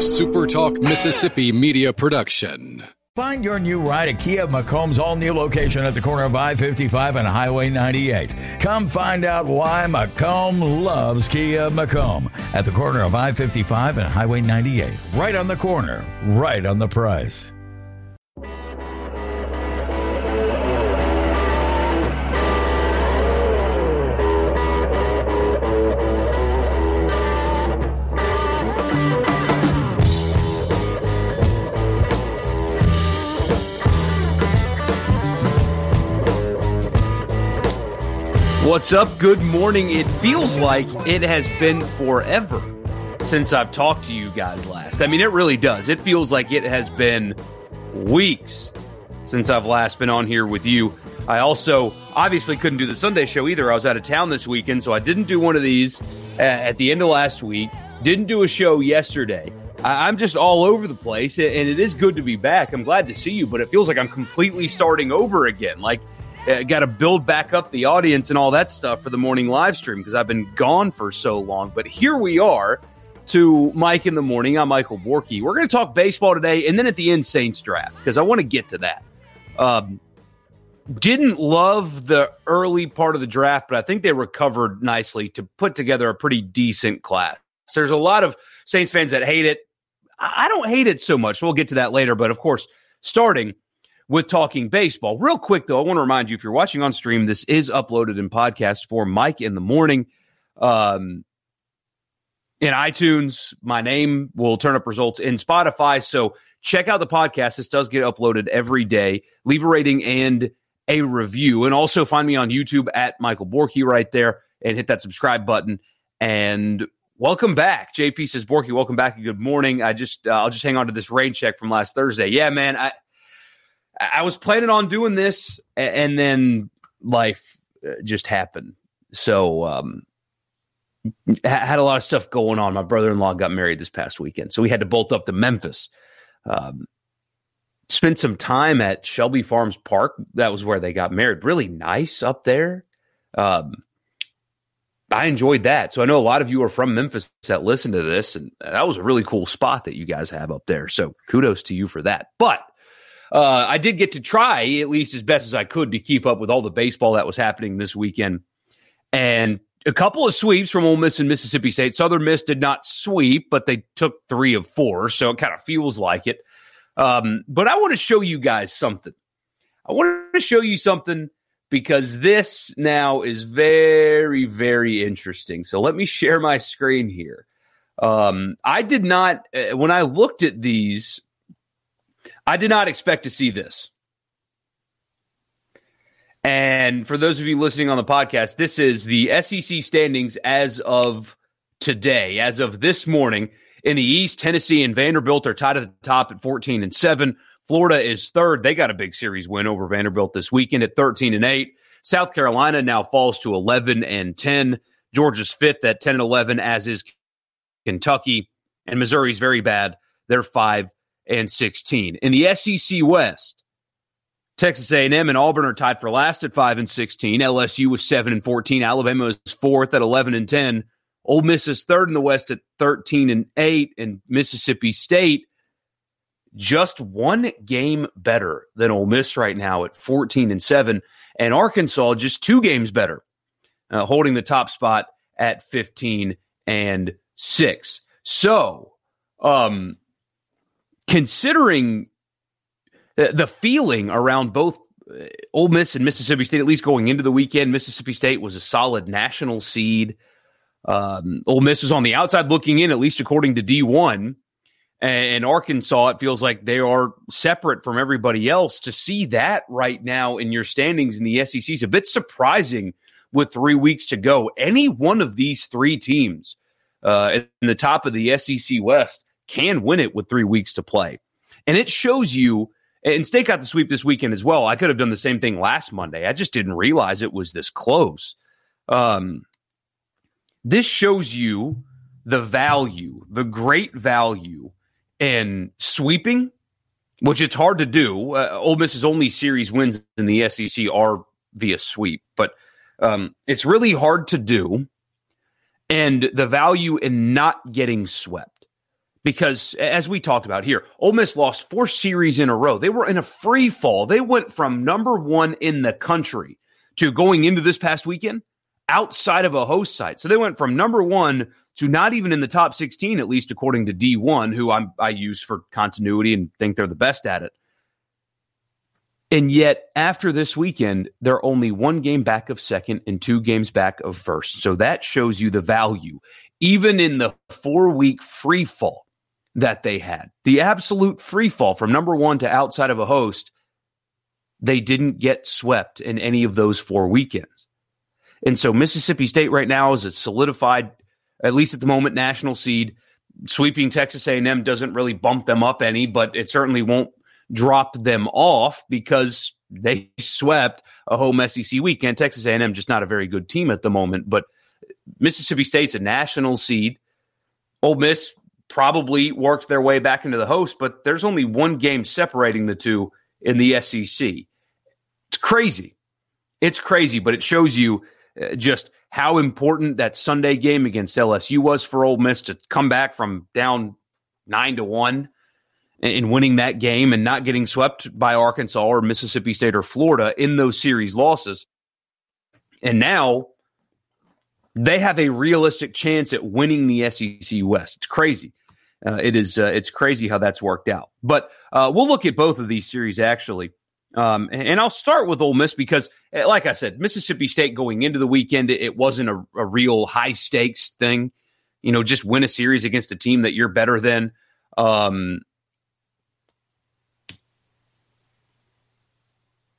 SuperTalk Mississippi media production. Find your new ride at Kia McComb's all new location at the corner of I 55 and Highway 98. Come find out why McComb loves Kia McComb at the corner of I 55 and Highway 98. Right on the corner, right on the price. What's up? Good morning. It feels like it has been forever since I've talked to you guys last. I mean, it really does. It feels like it has been weeks since I've last been on here with you. I also obviously couldn't do the Sunday show either. I was out of town this weekend, so I didn't do one of these uh, at the end of last week. Didn't do a show yesterday. I'm just all over the place, and it is good to be back. I'm glad to see you, but it feels like I'm completely starting over again. Like, uh, got to build back up the audience and all that stuff for the morning live stream because I've been gone for so long. But here we are to Mike in the morning. I'm Michael Borky. We're going to talk baseball today, and then at the end, Saints draft because I want to get to that. Um, didn't love the early part of the draft, but I think they recovered nicely to put together a pretty decent class. There's a lot of Saints fans that hate it. I don't hate it so much. We'll get to that later. But of course, starting with talking baseball. Real quick, though, I want to remind you if you're watching on stream, this is uploaded in podcast for Mike in the morning. Um, in iTunes, my name will turn up results in Spotify. So check out the podcast. This does get uploaded every day. Leave a rating and a review. And also find me on YouTube at Michael Borky right there and hit that subscribe button. And welcome back. JP says, Borky, welcome back and good morning. I just, uh, I'll just hang on to this rain check from last Thursday. Yeah, man. I, I was planning on doing this, and then life uh, just happened. So, um, had a lot of stuff going on. My brother in law got married this past weekend, so we had to bolt up to Memphis. Um, spent some time at Shelby Farms Park. That was where they got married. Really nice up there. Um, I enjoyed that. So I know a lot of you are from Memphis that listen to this, and that was a really cool spot that you guys have up there. So kudos to you for that. But uh, I did get to try at least as best as I could to keep up with all the baseball that was happening this weekend, and a couple of sweeps from Ole Miss and Mississippi State. Southern Miss did not sweep, but they took three of four, so it kind of feels like it. Um, but I want to show you guys something. I want to show you something because this now is very, very interesting. So let me share my screen here. Um, I did not, uh, when I looked at these, I did not expect to see this. And for those of you listening on the podcast, this is the SEC standings as of today, as of this morning. In the East, Tennessee and Vanderbilt are tied at the top at 14 and 7. Florida is third. They got a big series win over Vanderbilt this weekend at 13 and 8. South Carolina now falls to 11 and 10. Georgia's fifth at 10 and 11, as is Kentucky. And Missouri's very bad. They're 5 and 16. In the SEC West, Texas A&M and Auburn are tied for last at 5 and 16. LSU was 7 and 14. Alabama is fourth at 11 and 10. Ole Miss is third in the West at 13 and 8 and Mississippi State just one game better than Ole Miss right now at 14 and 7 and Arkansas just two games better uh, holding the top spot at 15 and 6. So, um considering the feeling around both uh, Ole Miss and Mississippi State, at least going into the weekend, Mississippi State was a solid national seed. Um, Ole Miss is on the outside looking in, at least according to D1. And Arkansas, it feels like they are separate from everybody else. To see that right now in your standings in the SEC is a bit surprising with three weeks to go. Any one of these three teams uh, in the top of the SEC West can win it with three weeks to play. And it shows you, and State got the sweep this weekend as well. I could have done the same thing last Monday. I just didn't realize it was this close. Um, this shows you the value, the great value in sweeping, which it's hard to do. Uh, Ole Miss's only series wins in the SEC are via sweep, but um, it's really hard to do. And the value in not getting swept because as we talked about here, Ole Miss lost four series in a row. They were in a free fall. They went from number one in the country to going into this past weekend outside of a host site. So they went from number one to not even in the top 16, at least according to D1, who I'm, I use for continuity and think they're the best at it. And yet, after this weekend, they're only one game back of second and two games back of first. So that shows you the value, even in the four week free fall that they had, the absolute free fall from number one to outside of a host. They didn't get swept in any of those four weekends. And so Mississippi State right now is a solidified, at least at the moment, national seed. Sweeping Texas A&M doesn't really bump them up any, but it certainly won't drop them off because they swept a home SEC weekend. Texas A&M just not a very good team at the moment, but Mississippi State's a national seed. Ole Miss probably worked their way back into the host, but there's only one game separating the two in the SEC. It's crazy. It's crazy, but it shows you uh, just how important that Sunday game against LSU was for Ole Miss to come back from down nine to one in winning that game and not getting swept by Arkansas or Mississippi State or Florida in those series losses. And now they have a realistic chance at winning the SEC West. It's crazy. Uh, it is. Uh, it's crazy how that's worked out. But uh, we'll look at both of these series actually. Um, and I'll start with Ole Miss because, eh, like I said, Mississippi State going into the weekend, it, wasn't a, a, real high stakes thing. You know, just win a series against a team that you're better than. Um,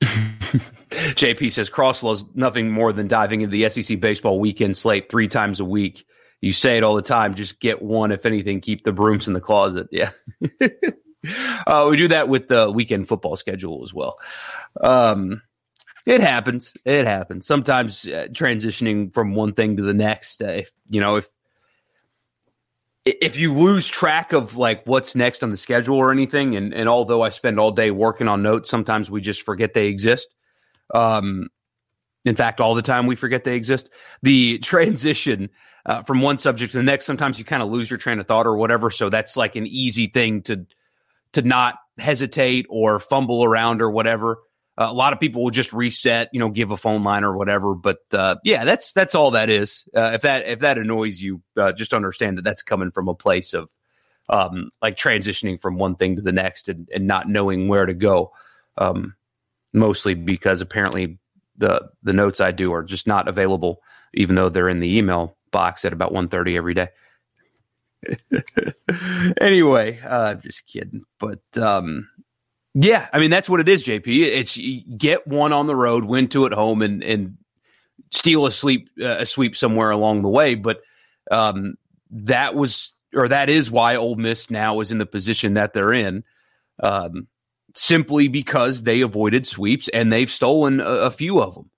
JP says Crosslow's nothing more than diving into the SEC baseball weekend slate three times a week. You say it all the time. Just get one. If anything, keep the brooms in the closet. Yeah. uh, we do that with the weekend football schedule as well. Um, it happens. It happens. Sometimes uh, transitioning from one thing to the next. Uh, if you know, if if you lose track of like what's next on the schedule or anything, and and although I spend all day working on notes, sometimes we just forget they exist. Um, in fact, all the time we forget they exist. The transition uh, from one subject to the next, sometimes you kind of lose your train of thought or whatever. So that's like an easy thing to to not hesitate or fumble around or whatever. Uh, a lot of people will just reset, you know, give a phone line or whatever. But uh, yeah, that's that's all that is. Uh, if that if that annoys you, uh, just understand that that's coming from a place of um, like transitioning from one thing to the next and, and not knowing where to go. Um, mostly because apparently the the notes I do are just not available, even though they're in the email box at about 1.30 every day. anyway, uh, just kidding. But um, yeah, I mean that's what it is, JP. It's get one on the road, win two at home, and and steal a sleep uh, a sweep somewhere along the way. But um, that was or that is why Ole Miss now is in the position that they're in. Um, simply because they avoided sweeps and they've stolen a, a few of them.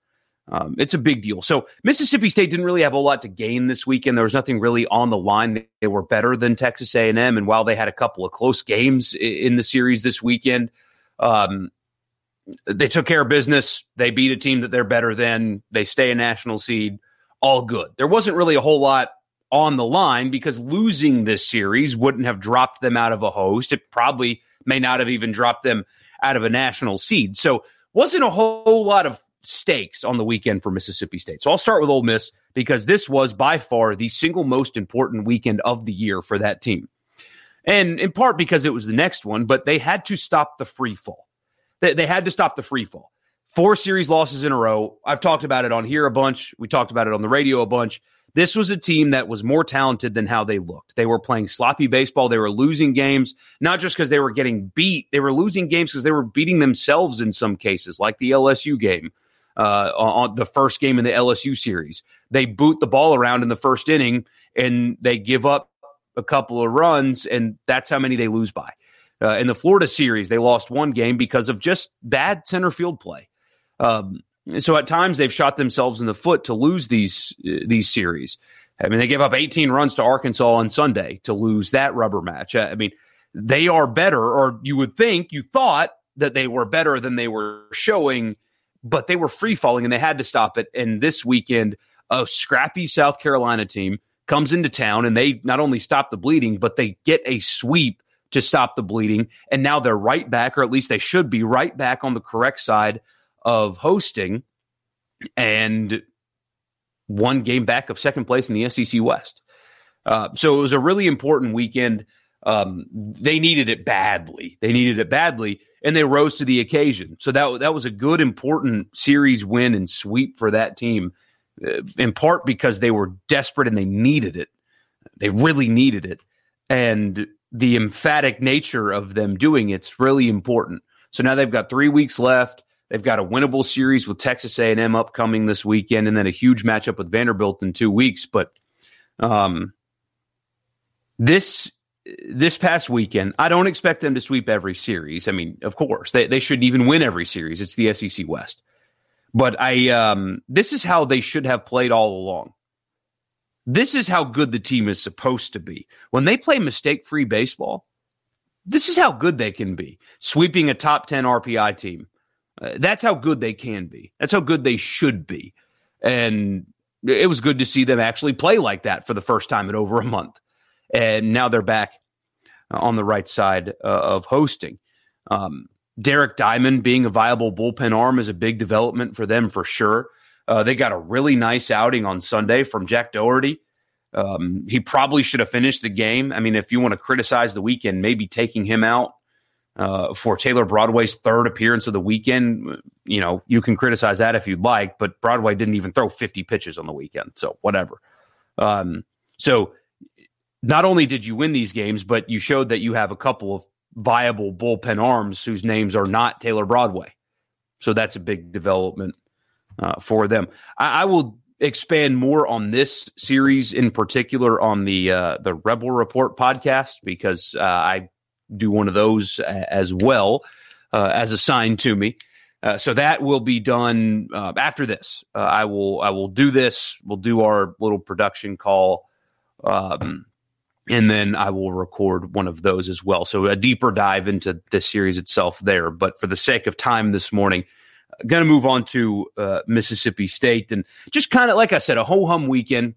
Um, it's a big deal. So Mississippi State didn't really have a lot to gain this weekend. There was nothing really on the line. They were better than Texas A&M, and while they had a couple of close games in the series this weekend, um, they took care of business. They beat a team that they're better than. They stay a national seed. All good. There wasn't really a whole lot on the line because losing this series wouldn't have dropped them out of a host. It probably may not have even dropped them out of a national seed. So wasn't a whole lot of stakes on the weekend for Mississippi State. So I'll start with Ole Miss because this was by far the single most important weekend of the year for that team. And in part because it was the next one, but they had to stop the free fall. They, they had to stop the free fall. Four series losses in a row. I've talked about it on here a bunch. We talked about it on the radio a bunch. This was a team that was more talented than how they looked. They were playing sloppy baseball. They were losing games, not just because they were getting beat, they were losing games because they were beating themselves in some cases, like the LSU game, uh, on the first game in the LSU series. They boot the ball around in the first inning and they give up a couple of runs, and that's how many they lose by. Uh, in the Florida series, they lost one game because of just bad center field play. Um, so at times they've shot themselves in the foot to lose these uh, these series. I mean, they gave up 18 runs to Arkansas on Sunday to lose that rubber match. I mean, they are better, or you would think, you thought that they were better than they were showing, but they were free falling and they had to stop it. And this weekend, a scrappy South Carolina team comes into town and they not only stop the bleeding, but they get a sweep to stop the bleeding. And now they're right back, or at least they should be right back on the correct side of hosting and one game back of second place in the SEC West. Uh, so it was a really important weekend. Um, they needed it badly. They needed it badly, and they rose to the occasion. So that that was a good, important series win and sweep for that team. Uh, in part because they were desperate and they needed it. They really needed it, and the emphatic nature of them doing it's really important. So now they've got three weeks left. They've got a winnable series with Texas A&M upcoming this weekend, and then a huge matchup with Vanderbilt in two weeks. But um, this this past weekend, I don't expect them to sweep every series. I mean, of course, they they shouldn't even win every series. It's the SEC West. But I um, this is how they should have played all along. This is how good the team is supposed to be. When they play mistake-free baseball, this is how good they can be. Sweeping a top 10 RPI team. Uh, that's how good they can be. That's how good they should be. And it was good to see them actually play like that for the first time in over a month and now they're back on the right side uh, of hosting. Um, Derek Diamond being a viable bullpen arm is a big development for them for sure. Uh, they got a really nice outing on Sunday from Jack Dougherty. Um, he probably should have finished the game. I mean, if you want to criticize the weekend, maybe taking him out uh, for Taylor Broadway's third appearance of the weekend, you know, you can criticize that if you'd like, but Broadway didn't even throw 50 pitches on the weekend. So, whatever. Um, so, not only did you win these games, but you showed that you have a couple of viable bullpen arms whose names are not Taylor Broadway. So that's a big development uh, for them. I, I, will expand more on this series in particular on the uh, the Rebel Report podcast because uh, I do one of those as well uh, as assigned to me. Uh, so that will be done uh, after this. I will I will do this. We'll do our little production call. Um, and then I will record one of those as well. So a deeper dive into the series itself there. But for the sake of time this morning, going to move on to uh, Mississippi State and just kind of like I said, a ho hum weekend,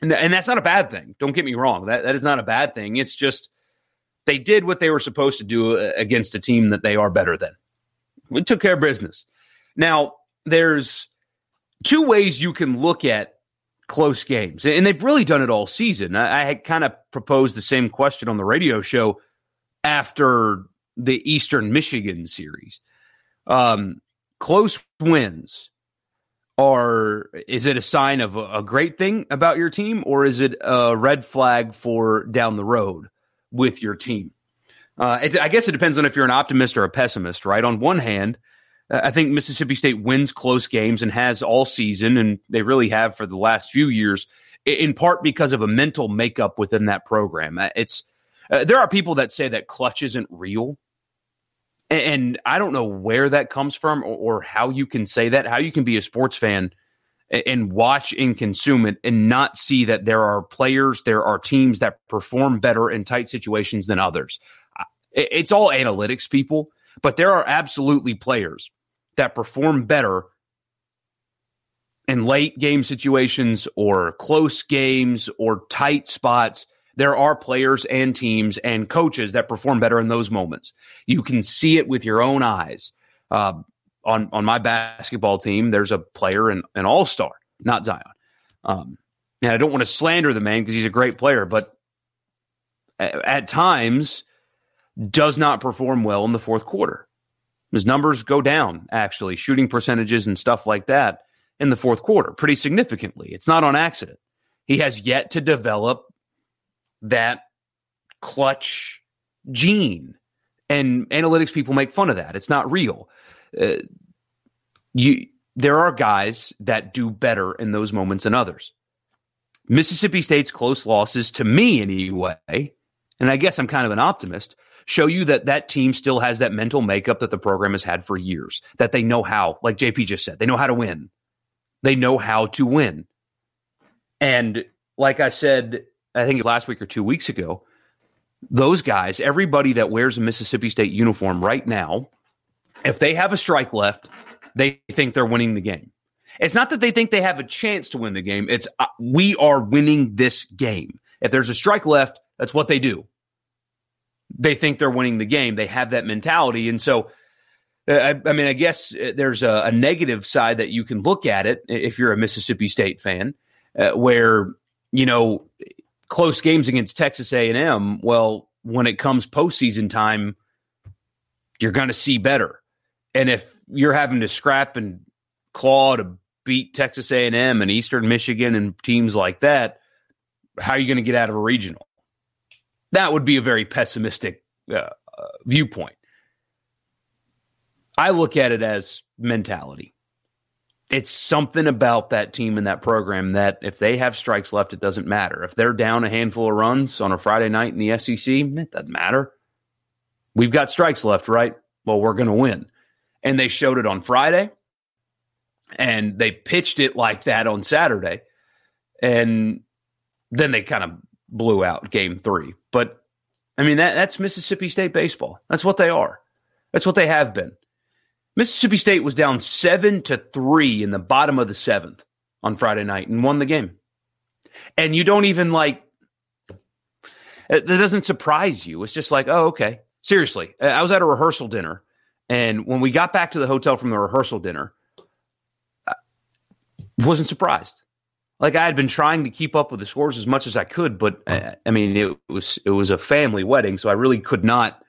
and, and, that's not a bad thing. Don't get me wrong. That that is not a bad thing. It's just they did what they were supposed to do uh, against a team that they are better than. We took care of business. Now there's two ways you can look at close games. And they've really done it all season. I, I had kind of proposed the same question on the radio show after the Eastern Michigan series. Um, close wins are is it a sign of a, a, great thing about your team or is it a red flag for down the road with your team? Uh, it, I guess it depends on if you're an optimist or a pessimist, right? On one hand, I think Mississippi State wins close games and has all season, and they really have for the last few years, in part because of a mental makeup within that program. Uh, it's uh, there are people that say that clutch isn't real, and I don't know where that comes from or, or how you can say that. How you can be a sports fan and watch and consume it and not see that there are players, there are teams that perform better in tight situations than others. It's all analytics, people, but there are absolutely players that perform better in late game situations or close games or tight spots. There are players and teams and coaches that perform better in those moments. You can see it with your own eyes. Uh, on on my basketball team, there's a player an, an all star, not Zion. Um, and I don't want to slander the man because he's a great player, but at, at times does not perform well in the fourth quarter. His numbers go down, actually, shooting percentages and stuff like that in the fourth quarter pretty significantly. It's not on accident. He has yet to develop that clutch gene. And analytics people make fun of that. It's not real. Uh, you there are guys that do better in those moments than others. Mississippi State's close losses to me anyway, and I guess I'm kind of an optimist, show you that that team still has that mental makeup that the program has had for years, that they know how, like JP just said, they know how to win. They know how to win. And like I said, I think it was last week or two weeks ago, those guys, everybody that wears a Mississippi State uniform right now, if they have a strike left, they think they're winning the game. It's not that they think they have a chance to win the game. It's uh, we are winning this game. If there's a strike left, that's what they do. They think they're winning the game. They have that mentality. And so, uh, I, I mean, I guess uh, there's a, a, negative side that you can look at it if you're a Mississippi State fan, uh, where, you know, close games against Texas A&M, well, when it comes postseason time, you're going to see better. And if you're having to scrap and claw to beat Texas A&M and Eastern Michigan and teams like that, how are you going to get out of a regional? That would be a very pessimistic uh, uh, viewpoint. I look at it as mentality. It's something about that team and that program that if they have strikes left, it doesn't matter. If they're down a handful of runs on a Friday night in the SEC, it doesn't matter. We've got strikes left, right? Well, we're going to win. And they showed it on Friday and they pitched it like that on Saturday. And then they kind of blew out game three. But I mean, that, that's Mississippi State baseball. That's what they are. That's what they have been. Mississippi State was down seven to three in the bottom of the seventh on Friday night and won the game. And you don't even like, that doesn't surprise you. It's just like, oh, okay. Seriously, I was at a rehearsal dinner. And when we got back to the hotel from the rehearsal dinner, I wasn't surprised like I had been trying to keep up with the scores as much as I could, but uh, I mean it was it was a family wedding, so I really could not,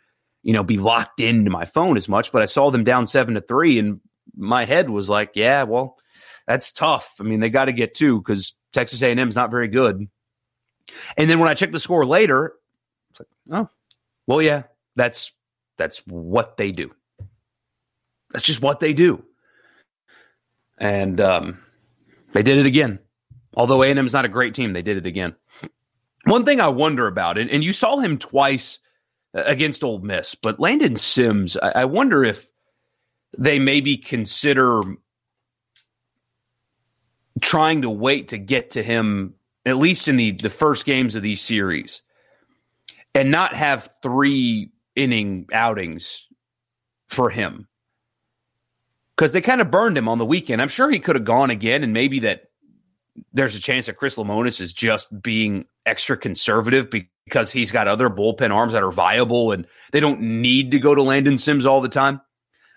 you know, be locked into my phone as much. But I saw them down seven to three, and my head was like, yeah, well, that's tough. I mean, they got to get two because Texas A and M is not very good. And then when I checked the score later, it's like, oh, well, yeah, that's that's what they do. That's just what they do. And um, they did it again. Although A&M is not a great team, they did it again. One thing I wonder about, and, and you saw him twice against Ole Miss, but Landon Sims, I, I wonder if they maybe consider trying to wait to get to him at least in the, the first games of these series and not have three inning outings for him because they kind of burned him on the weekend. I'm sure he could have gone again, and maybe that there's a chance that Chris Lemonis is just being extra conservative because he's got other bullpen arms that are viable and they don't need to go to Landon Sims all the time.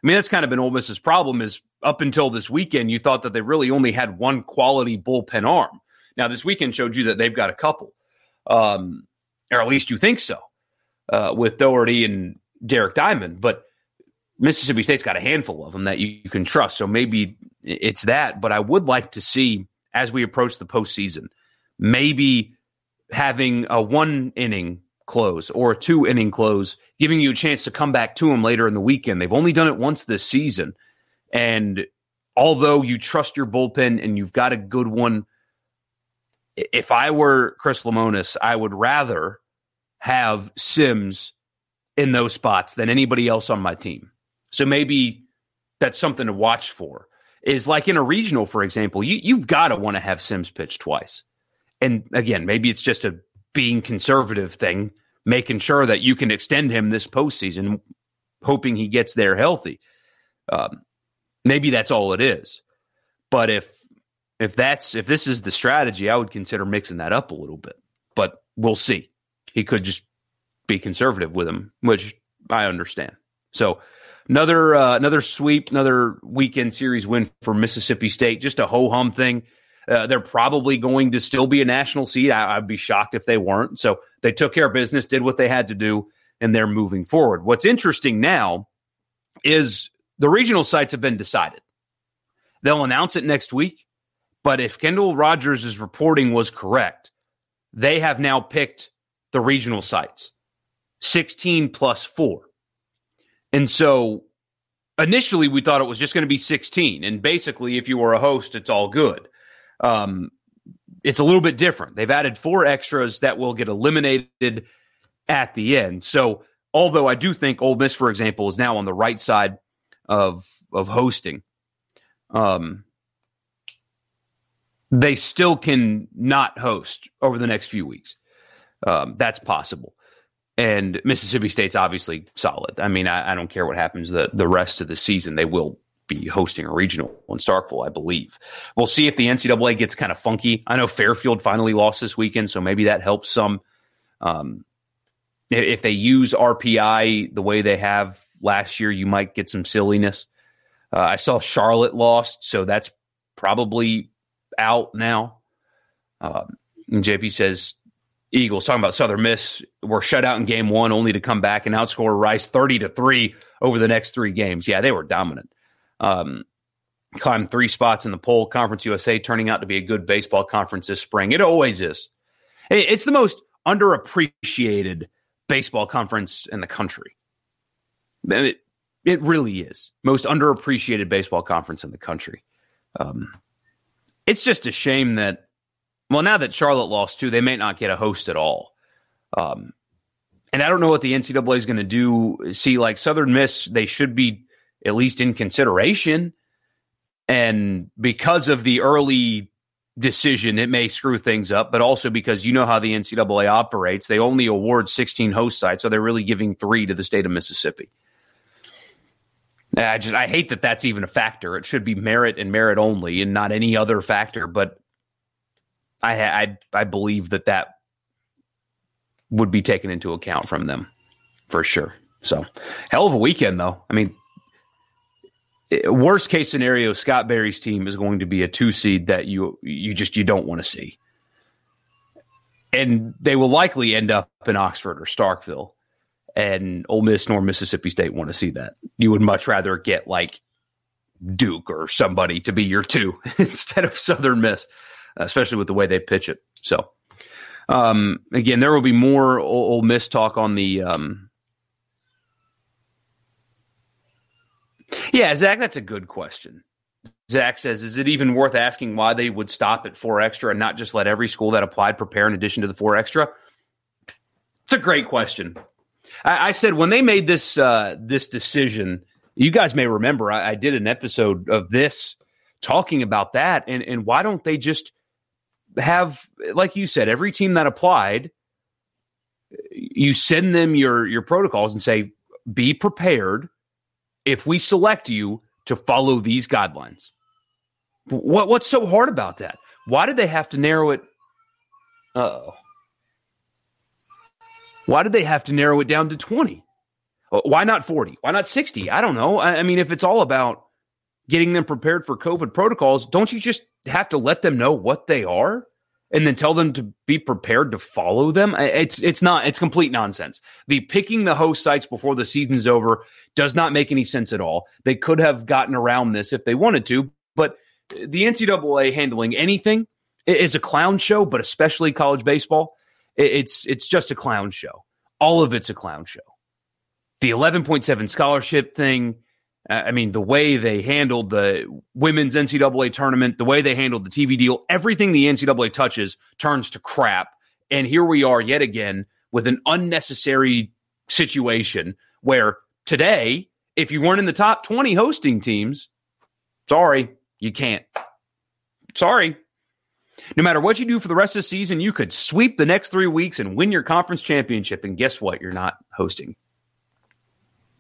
I mean, that's kind of been Ole Miss's problem is up until this weekend, you thought that they really only had one quality bullpen arm. Now, this weekend showed you that they've got a couple, um, or at least you think so, uh, with Dougherty and Derek Diamond. But Mississippi State's got a handful of them that you, you can trust. So maybe it's that. But I would like to see as we approach the postseason. Maybe having a one inning close or a two inning close, giving you a chance to come back to them later in the weekend. They've only done it once this season. And although you trust your bullpen and you've got a good one, if I were Chris Lemonis, I would rather have Sims in those spots than anybody else on my team. So maybe that's something to watch for is like in a regional, for example, you, you've got to want to have Sims pitch twice. And again, maybe it's just a being conservative thing, making sure that you can extend him this postseason, hoping he gets there healthy. Um, maybe that's all it is. But if if that's if this is the strategy, I would consider mixing that up a little bit. But we'll see. He could just be conservative with him, which I understand. So Another uh, another sweep, another weekend series win for Mississippi State. Just a ho hum thing. Uh, they're probably going to still be a national seed. I, would be shocked if they weren't. So they took care of business, did what they had to do, and they're moving forward. What's interesting now is the regional sites have been decided. They'll announce it next week. But if Kendall Rogers' reporting was correct, they have now picked the regional sites 16 plus four. And so initially we thought it was just going to be 16. And basically, if you were a host, it's all good. Um, it's a little bit different. They've added four extras that will get eliminated at the end. So, although I do think Ole Miss, for example, is now on the right side of of hosting, um, they still can not host over the next few weeks. Um, that's possible and Mississippi State's obviously solid. I mean, I, I, don't care what happens the the rest of the season; they will be hosting a regional in Starkville, I believe. We'll see if the NCAA gets kind of funky. I know Fairfield finally lost this weekend, so maybe that helps some. Um, if they use RPI the way they have last year, you might get some silliness. Uh, I saw Charlotte lost, so that's probably out now. Um, JP says Eagles talking about Southern Miss were shut out in game one, only to come back and outscore Rice thirty to three over the next three games. Yeah, they were dominant. Um, climbed three spots in the poll. Conference USA turning out to be a good baseball conference this spring. It always is. It's the most underappreciated baseball conference in the country. It, it really is most underappreciated baseball conference in the country. Um, it's just a shame that well, now that Charlotte lost too, they may not get a host at all. Um, and I don't know what the NCAA is going to do. See, like Southern Miss, they should be at least in consideration. And because of the early decision, it may screw things up, but also because you know how the NCAA operates, they only award 16 host sites, so they're really giving three to the state of Mississippi. I just I hate that that's even a factor. It should be merit and merit only, and not any other factor. But I I I believe that that would be taken into account from them for sure. So, hell of a weekend though. I mean, worst case scenario, Scott Berry's team is going to be a two seed that you you just you don't want to see, and they will likely end up in Oxford or Starkville, and Ole Miss nor Mississippi State want to see that. You would much rather get like Duke or somebody to be your two instead of Southern Miss especially with the way they pitch it. So, um, again, there will be more Ole Miss talk on the. Um, yeah, Zach, that's a good question. Zach says, is it even worth asking why they would stop at four extra and not just let every school that applied prepare in addition to the four extra? It's a great question. I, I said when they made this uh, this decision, you guys may remember I, I did an episode of this talking about that, and and why don't they just have, like you said, every team that applied, you send them your your protocols and say, be prepared if we select you to follow these guidelines. What what's so hard about that? Why did they have to narrow it? oh. Why did they have to narrow it down to 20? Uh, why not 40? Why not 60? I don't know. I, I mean, if it's all about getting them prepared for COVID protocols, don't you just have to let them know what they are and then tell them to be prepared to follow them. It's it's not it's complete nonsense. The picking the host sites before the season's over does not make any sense at all. They could have gotten around this if they wanted to, but the NCAA handling anything is a clown show, but especially college baseball, it's it's just a clown show. All of it's a clown show. The 11.7 scholarship thing, I mean, the way they handled the women's NCAA tournament, the way they handled the TV deal, everything the NCAA touches turns to crap. And here we are yet again with an unnecessary situation where today, if you weren't in the top 20 hosting teams, sorry, you can't. Sorry. No matter what you do for the rest of the season, you could sweep the next three weeks and win your conference championship. And guess what? You're not hosting.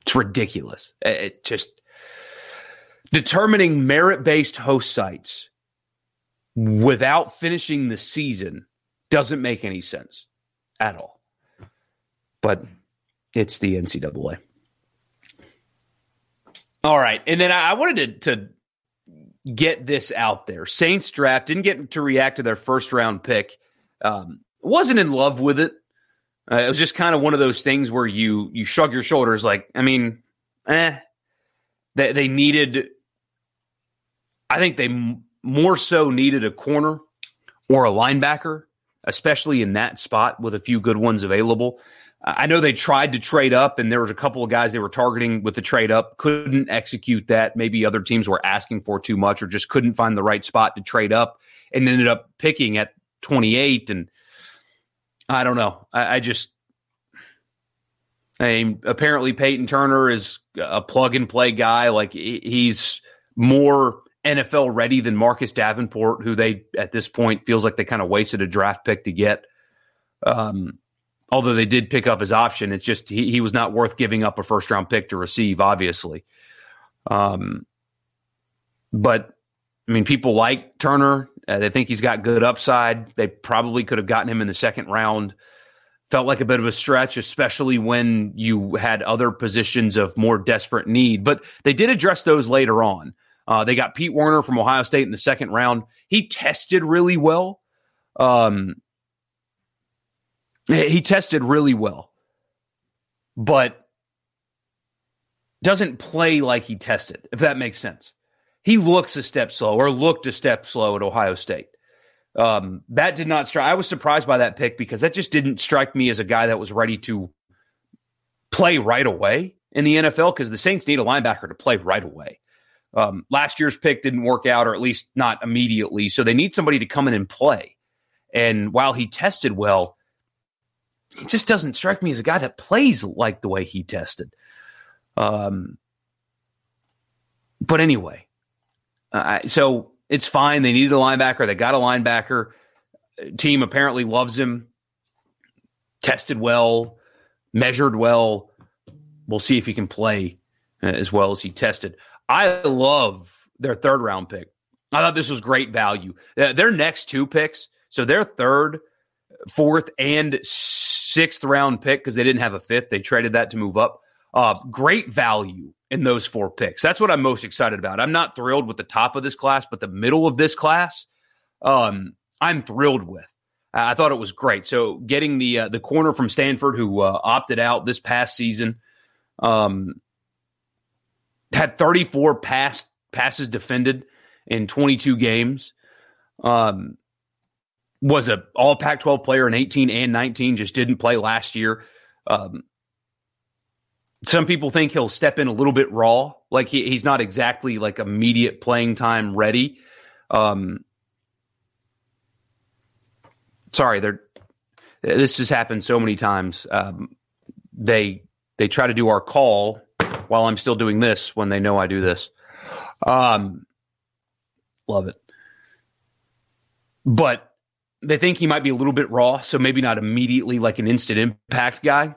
It's ridiculous. It just determining merit based host sites without finishing the season doesn't make any sense at all. But it's the NCAA. All right. And then I wanted to, to get this out there. Saints draft didn't get to react to their first round pick. Um, wasn't in love with it. Uh, it was just kind of one of those things where you you shrug your shoulders, like, I mean, eh. They they needed, I think they m- more so needed a corner or a linebacker, especially in that spot with a few good ones available. I know they tried to trade up, and there was a couple of guys they were targeting with the trade up. Couldn't execute that. Maybe other teams were asking for too much, or just couldn't find the right spot to trade up, and ended up picking at 28. And I don't know. I, I just, I mean, apparently Payton Turner is a plug and play guy. Like he's more NFL ready than Marcus Davenport, who they at this point feels like they kind of wasted a draft pick to get. Um, although they did pick up his option, it's just he, he was not worth giving up a first round pick to receive. Obviously, um, but I mean, people like Turner. Uh, they think he's got good upside. They probably could have gotten him in the second round. Felt like a bit of a stretch, especially when you had other positions of more desperate need. But they did address those later on. Uh, they got Pete Werner from Ohio State in the second round. He tested really well. Um, he tested really well, but doesn't play like he tested, if that makes sense. He looks a step slow or looked a step slow at Ohio State. Um, that did not strike. I was surprised by that pick because that just didn't strike me as a guy that was ready to play right away in the NFL because the Saints need a linebacker to play right away. Um, last year's pick didn't work out, or at least not immediately. So they need somebody to come in and play. And while he tested well, he just doesn't strike me as a guy that plays like the way he tested. Um, but anyway, uh, so it's fine. They needed a linebacker. They got a linebacker. Team apparently loves him. Tested well, measured well. We'll see if he can play uh, as well as he tested. I love their third round pick. I thought this was great value. Uh, their next two picks, so their third, fourth, and sixth round pick, because they didn't have a fifth, they traded that to move up. Uh, great value in those four picks. That's what I'm most excited about. I'm not thrilled with the top of this class, but the middle of this class, um, I'm thrilled with. I thought it was great. So getting the uh, the corner from Stanford who uh, opted out this past season, um, had 34 pass passes defended in 22 games. Um, was a all Pac-12 player in 18 and 19. Just didn't play last year. Um, some people think he'll step in a little bit raw, like he, he's not exactly like immediate playing time ready. Um, sorry, this has happened so many times. Um, they they try to do our call while I'm still doing this when they know I do this. Um, love it, but they think he might be a little bit raw, so maybe not immediately like an instant impact guy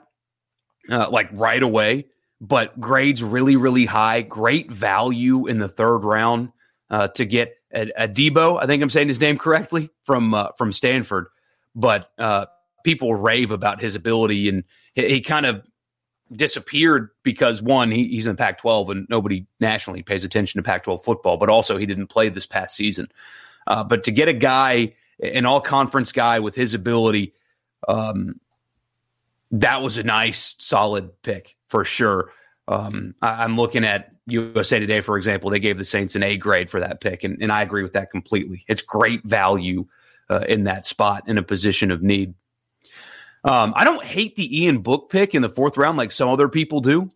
uh, like right away, but grades really, really high. Great value in the third round uh, to get a, Debo. I think I'm saying his name correctly from uh, from Stanford, but uh, people rave about his ability, and he, he kind of disappeared because one, he, he's in Pac-12 and nobody nationally pays attention to Pac-12 football, but also he didn't play this past season. Uh, but to get a guy, an all-conference guy with his ability, um, that was a nice, solid pick for sure. Um, I, am looking at USA Today, for example. They gave the Saints an A grade for that pick, and, and I agree with that completely. It's great value uh, in that spot in a position of need. Um, I don't hate the Ian Book pick in the fourth round like some other people do,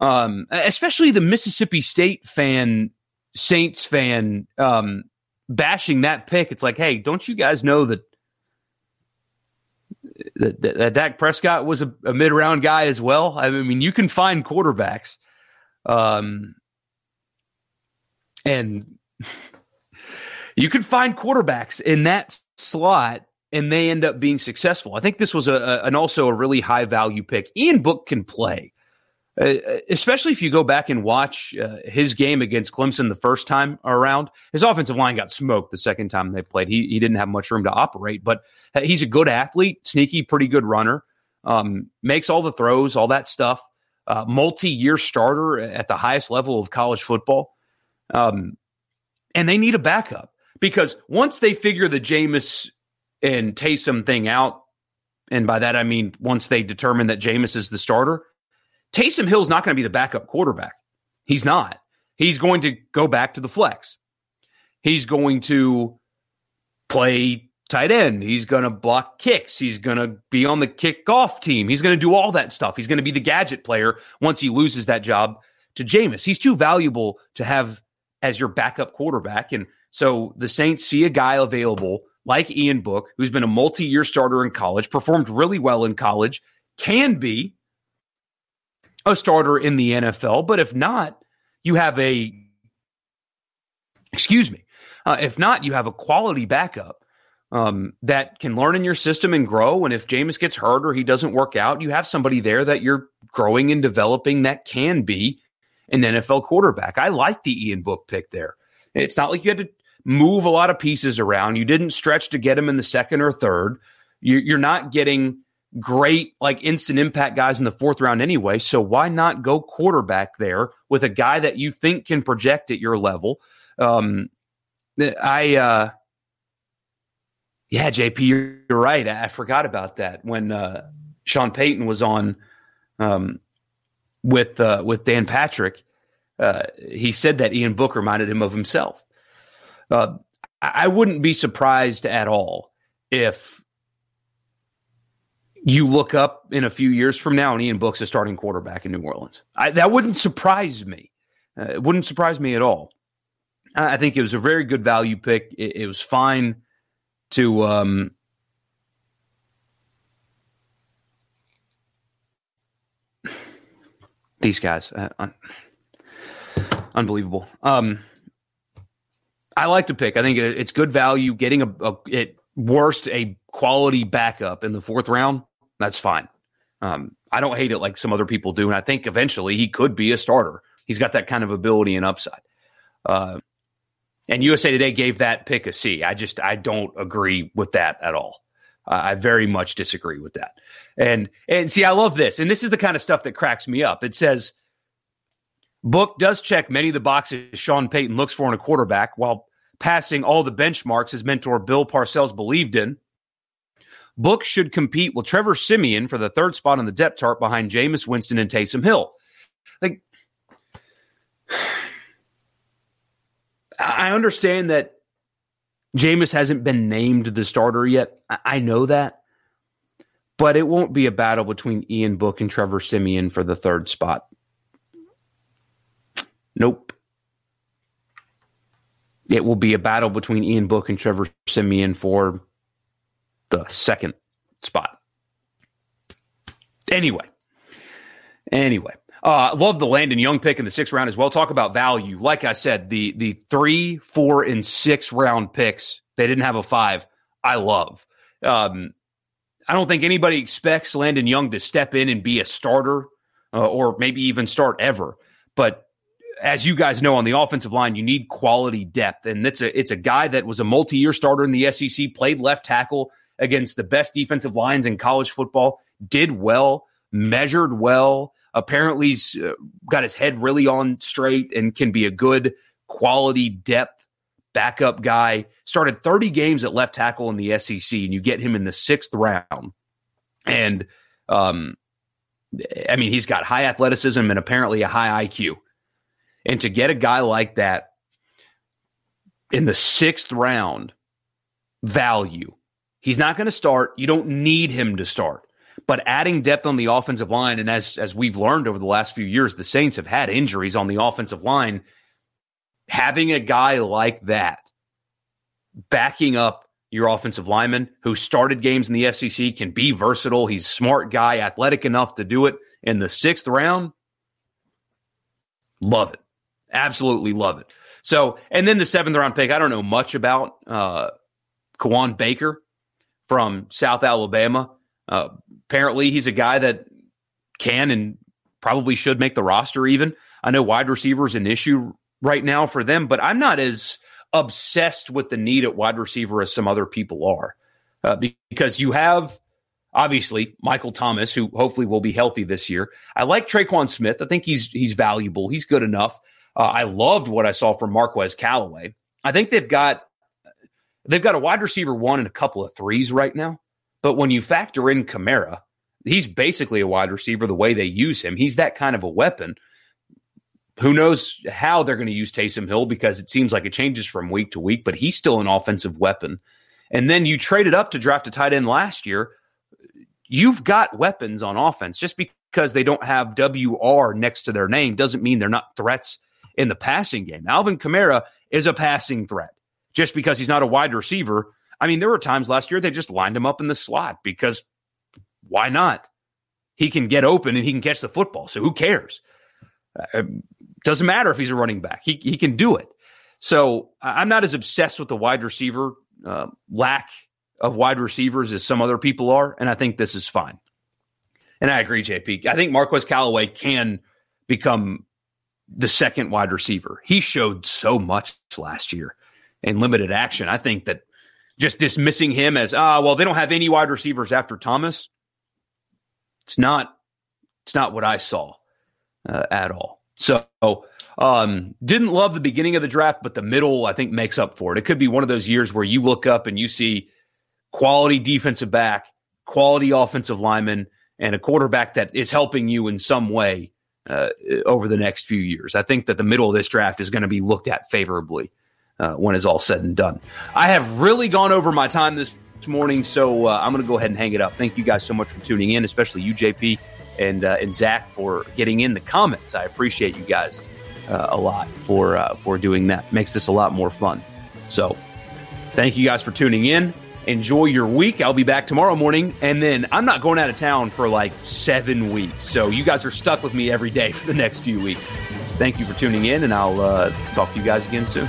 um, especially the Mississippi State fan, Saints fan, um, bashing that pick. It's like, hey, don't you guys know that that, that Dak Prescott was a, a mid round guy as well. I mean, you can find quarterbacks, um, and you can find quarterbacks in that slot, and they end up being successful. I think this was a, a an also a really high value pick. Ian Book can play. Uh, especially if you go back and watch uh, his game against Clemson the first time around. His offensive line got smoked the second time they played. He he didn't have much room to operate, but he's a good athlete, sneaky, pretty good runner. Um, makes all the throws, all that stuff. Uh, multi-year starter at the highest level of college football. Um, and they need a backup because once they figure the Jameis and Taysom thing out, and by that I mean once they determine that Jameis is the starter Taysom Hill's not going to be the backup quarterback. He's not. He's going to go back to the flex. He's going to play tight end. He's going to block kicks. He's going to be on the kickoff team. He's going to do all that stuff. He's going to be the gadget player once he loses that job to Jameis. He's too valuable to have as your backup quarterback. And so the Saints see a guy available like Ian Book, who's been a multi year starter in college, performed really well in college, can be a starter in the NFL. But if not, you have a, excuse me, uh, if not, you have a quality backup um, that can learn in your system and grow. And if Jameis gets hurt or he doesn't work out, you have somebody there that you're growing and developing that can be an NFL quarterback. I like the Ian Book pick there. It's not like you had to move a lot of pieces around. You didn't stretch to get him in the second or third. You're not getting great, like instant impact guys in the fourth round anyway. So why not go quarterback there with a guy that you think can project at your level? Um, I, uh, yeah, JP, you're, right. I, I, forgot about that when uh, Sean Payton was on um, with uh, with Dan Patrick. Uh, he said that Ian Book reminded him of himself. Uh, I wouldn't be surprised at all if you look up in a few years from now and Ian Book's a starting quarterback in New Orleans. I, that wouldn't surprise me. Uh, it wouldn't surprise me at all. I, I think it was a very good value pick. It, it was fine to um, these guys. Uh, un- unbelievable. Um, I like to pick. I think it's good value. Getting a, a at worst a quality backup in the fourth round, that's fine. Um, I don't hate it like some other people do, and I think eventually he could be a starter. He's got that kind of ability and upside. Uh, and USA Today gave that pick a C. I just I don't agree with that at all. Uh, I very much disagree with that. And and see, I love this, and this is the kind of stuff that cracks me up. It says Book does check many of the boxes Sean Payton looks for in a quarterback while passing all the benchmarks his mentor Bill Parcells believed in. Book should compete with Trevor Siemian for the third spot on the depth chart behind Jameis Winston and Taysom Hill. Like, I understand that Jameis hasn't been named the starter yet. I know that. But it won't be a battle between Ian Book and Trevor Siemian for the third spot. Nope. It will be a battle between Ian Book and Trevor Siemian for the second spot. Anyway, anyway, uh, love the Landon Young pick in the sixth round as well. Talk about value. Like I said, the the three, four, and six round picks. They didn't have a five. I love. Um, I don't think anybody expects Landon Young to step in and be a starter uh, or maybe even start ever. But as you guys know, on the offensive line, you need quality depth, and it's a it's a guy that was a multi year starter in the SEC, played left tackle against the best defensive lines in college football, did well, measured well. Apparently, he's got his head really on straight and can be a good quality depth backup guy. Started 30 games at left tackle in the SEC, and you get him in the sixth round. And um, I mean, he's got high athleticism and apparently a high IQ. And to get a guy like that in the sixth round, value. He's not going to start. You don't need him to start. But adding depth on the offensive line, and as as we've learned over the last few years, the Saints have had injuries on the offensive line. Having a guy like that backing up your offensive lineman who started games in the SEC can be versatile. He's smart guy, athletic enough to do it in the sixth round. Love it. Absolutely love it. So, and then the seventh round pick, I don't know much about uh, Kawaan Baker from South Alabama. Uh, apparently, he's a guy that can and probably should make the roster even. I know wide receiver is an issue right now for them, but I'm not as obsessed with the need at wide receiver as some other people are uh, because you have obviously Michael Thomas, who hopefully will be healthy this year. I like Tre'Quan Smith. I think he's he's valuable. He's good enough. Uh, I loved what I saw from Marquez Callaway. I think they've got they've got a wide receiver one and a couple of threes right now. But when you factor in Kamara, he's basically a wide receiver the way they use him. He's that kind of a weapon. Who knows how they're going to use Taysom Hill because it seems like it changes from week to week, but he's still an offensive weapon. And then you traded up to draft a tight end last year. You've got weapons on offense. Just because they don't have WR next to their name doesn't mean they're not threats in the passing game. Alvin Kamara is a passing threat just because he's not a wide receiver. I mean, there were times last year they just lined him up in the slot because why not? He can get open and he can catch the football. So who cares? Uh, doesn't matter if he's a running back. He, he can do it. So I'm not as obsessed with the wide receiver uh, lack of wide receivers as some other people are. And I think this is fine. And I agree, JP. I think Marquez Callaway can become the second wide receiver. He showed so much last year in limited action. I think that just dismissing him as ah well they don't have any wide receivers after Thomas. It's not it's not what I saw uh, at all. So um, didn't love the beginning of the draft, but the middle I think makes up for it. It could be one of those years where you look up and you see quality defensive back, quality offensive lineman, and a quarterback that is helping you in some way uh, over the next few years. I think that the middle of this draft is going to be looked at favorably uh, when it's all said and done. I have really gone over my time this morning, so uh, I'm going to go ahead and hang it up. Thank you guys so much for tuning in, especially you, JP, and uh, and Zach for getting in the comments. I appreciate you guys uh, a lot for uh, for doing that. Makes this a lot more fun. So, thank you guys for tuning in. Enjoy your week. I'll be back tomorrow morning, and then I'm not going out of town for like seven weeks. So you guys are stuck with me every day for the next few weeks. Thank you for tuning in, and I'll uh, talk to you guys again soon.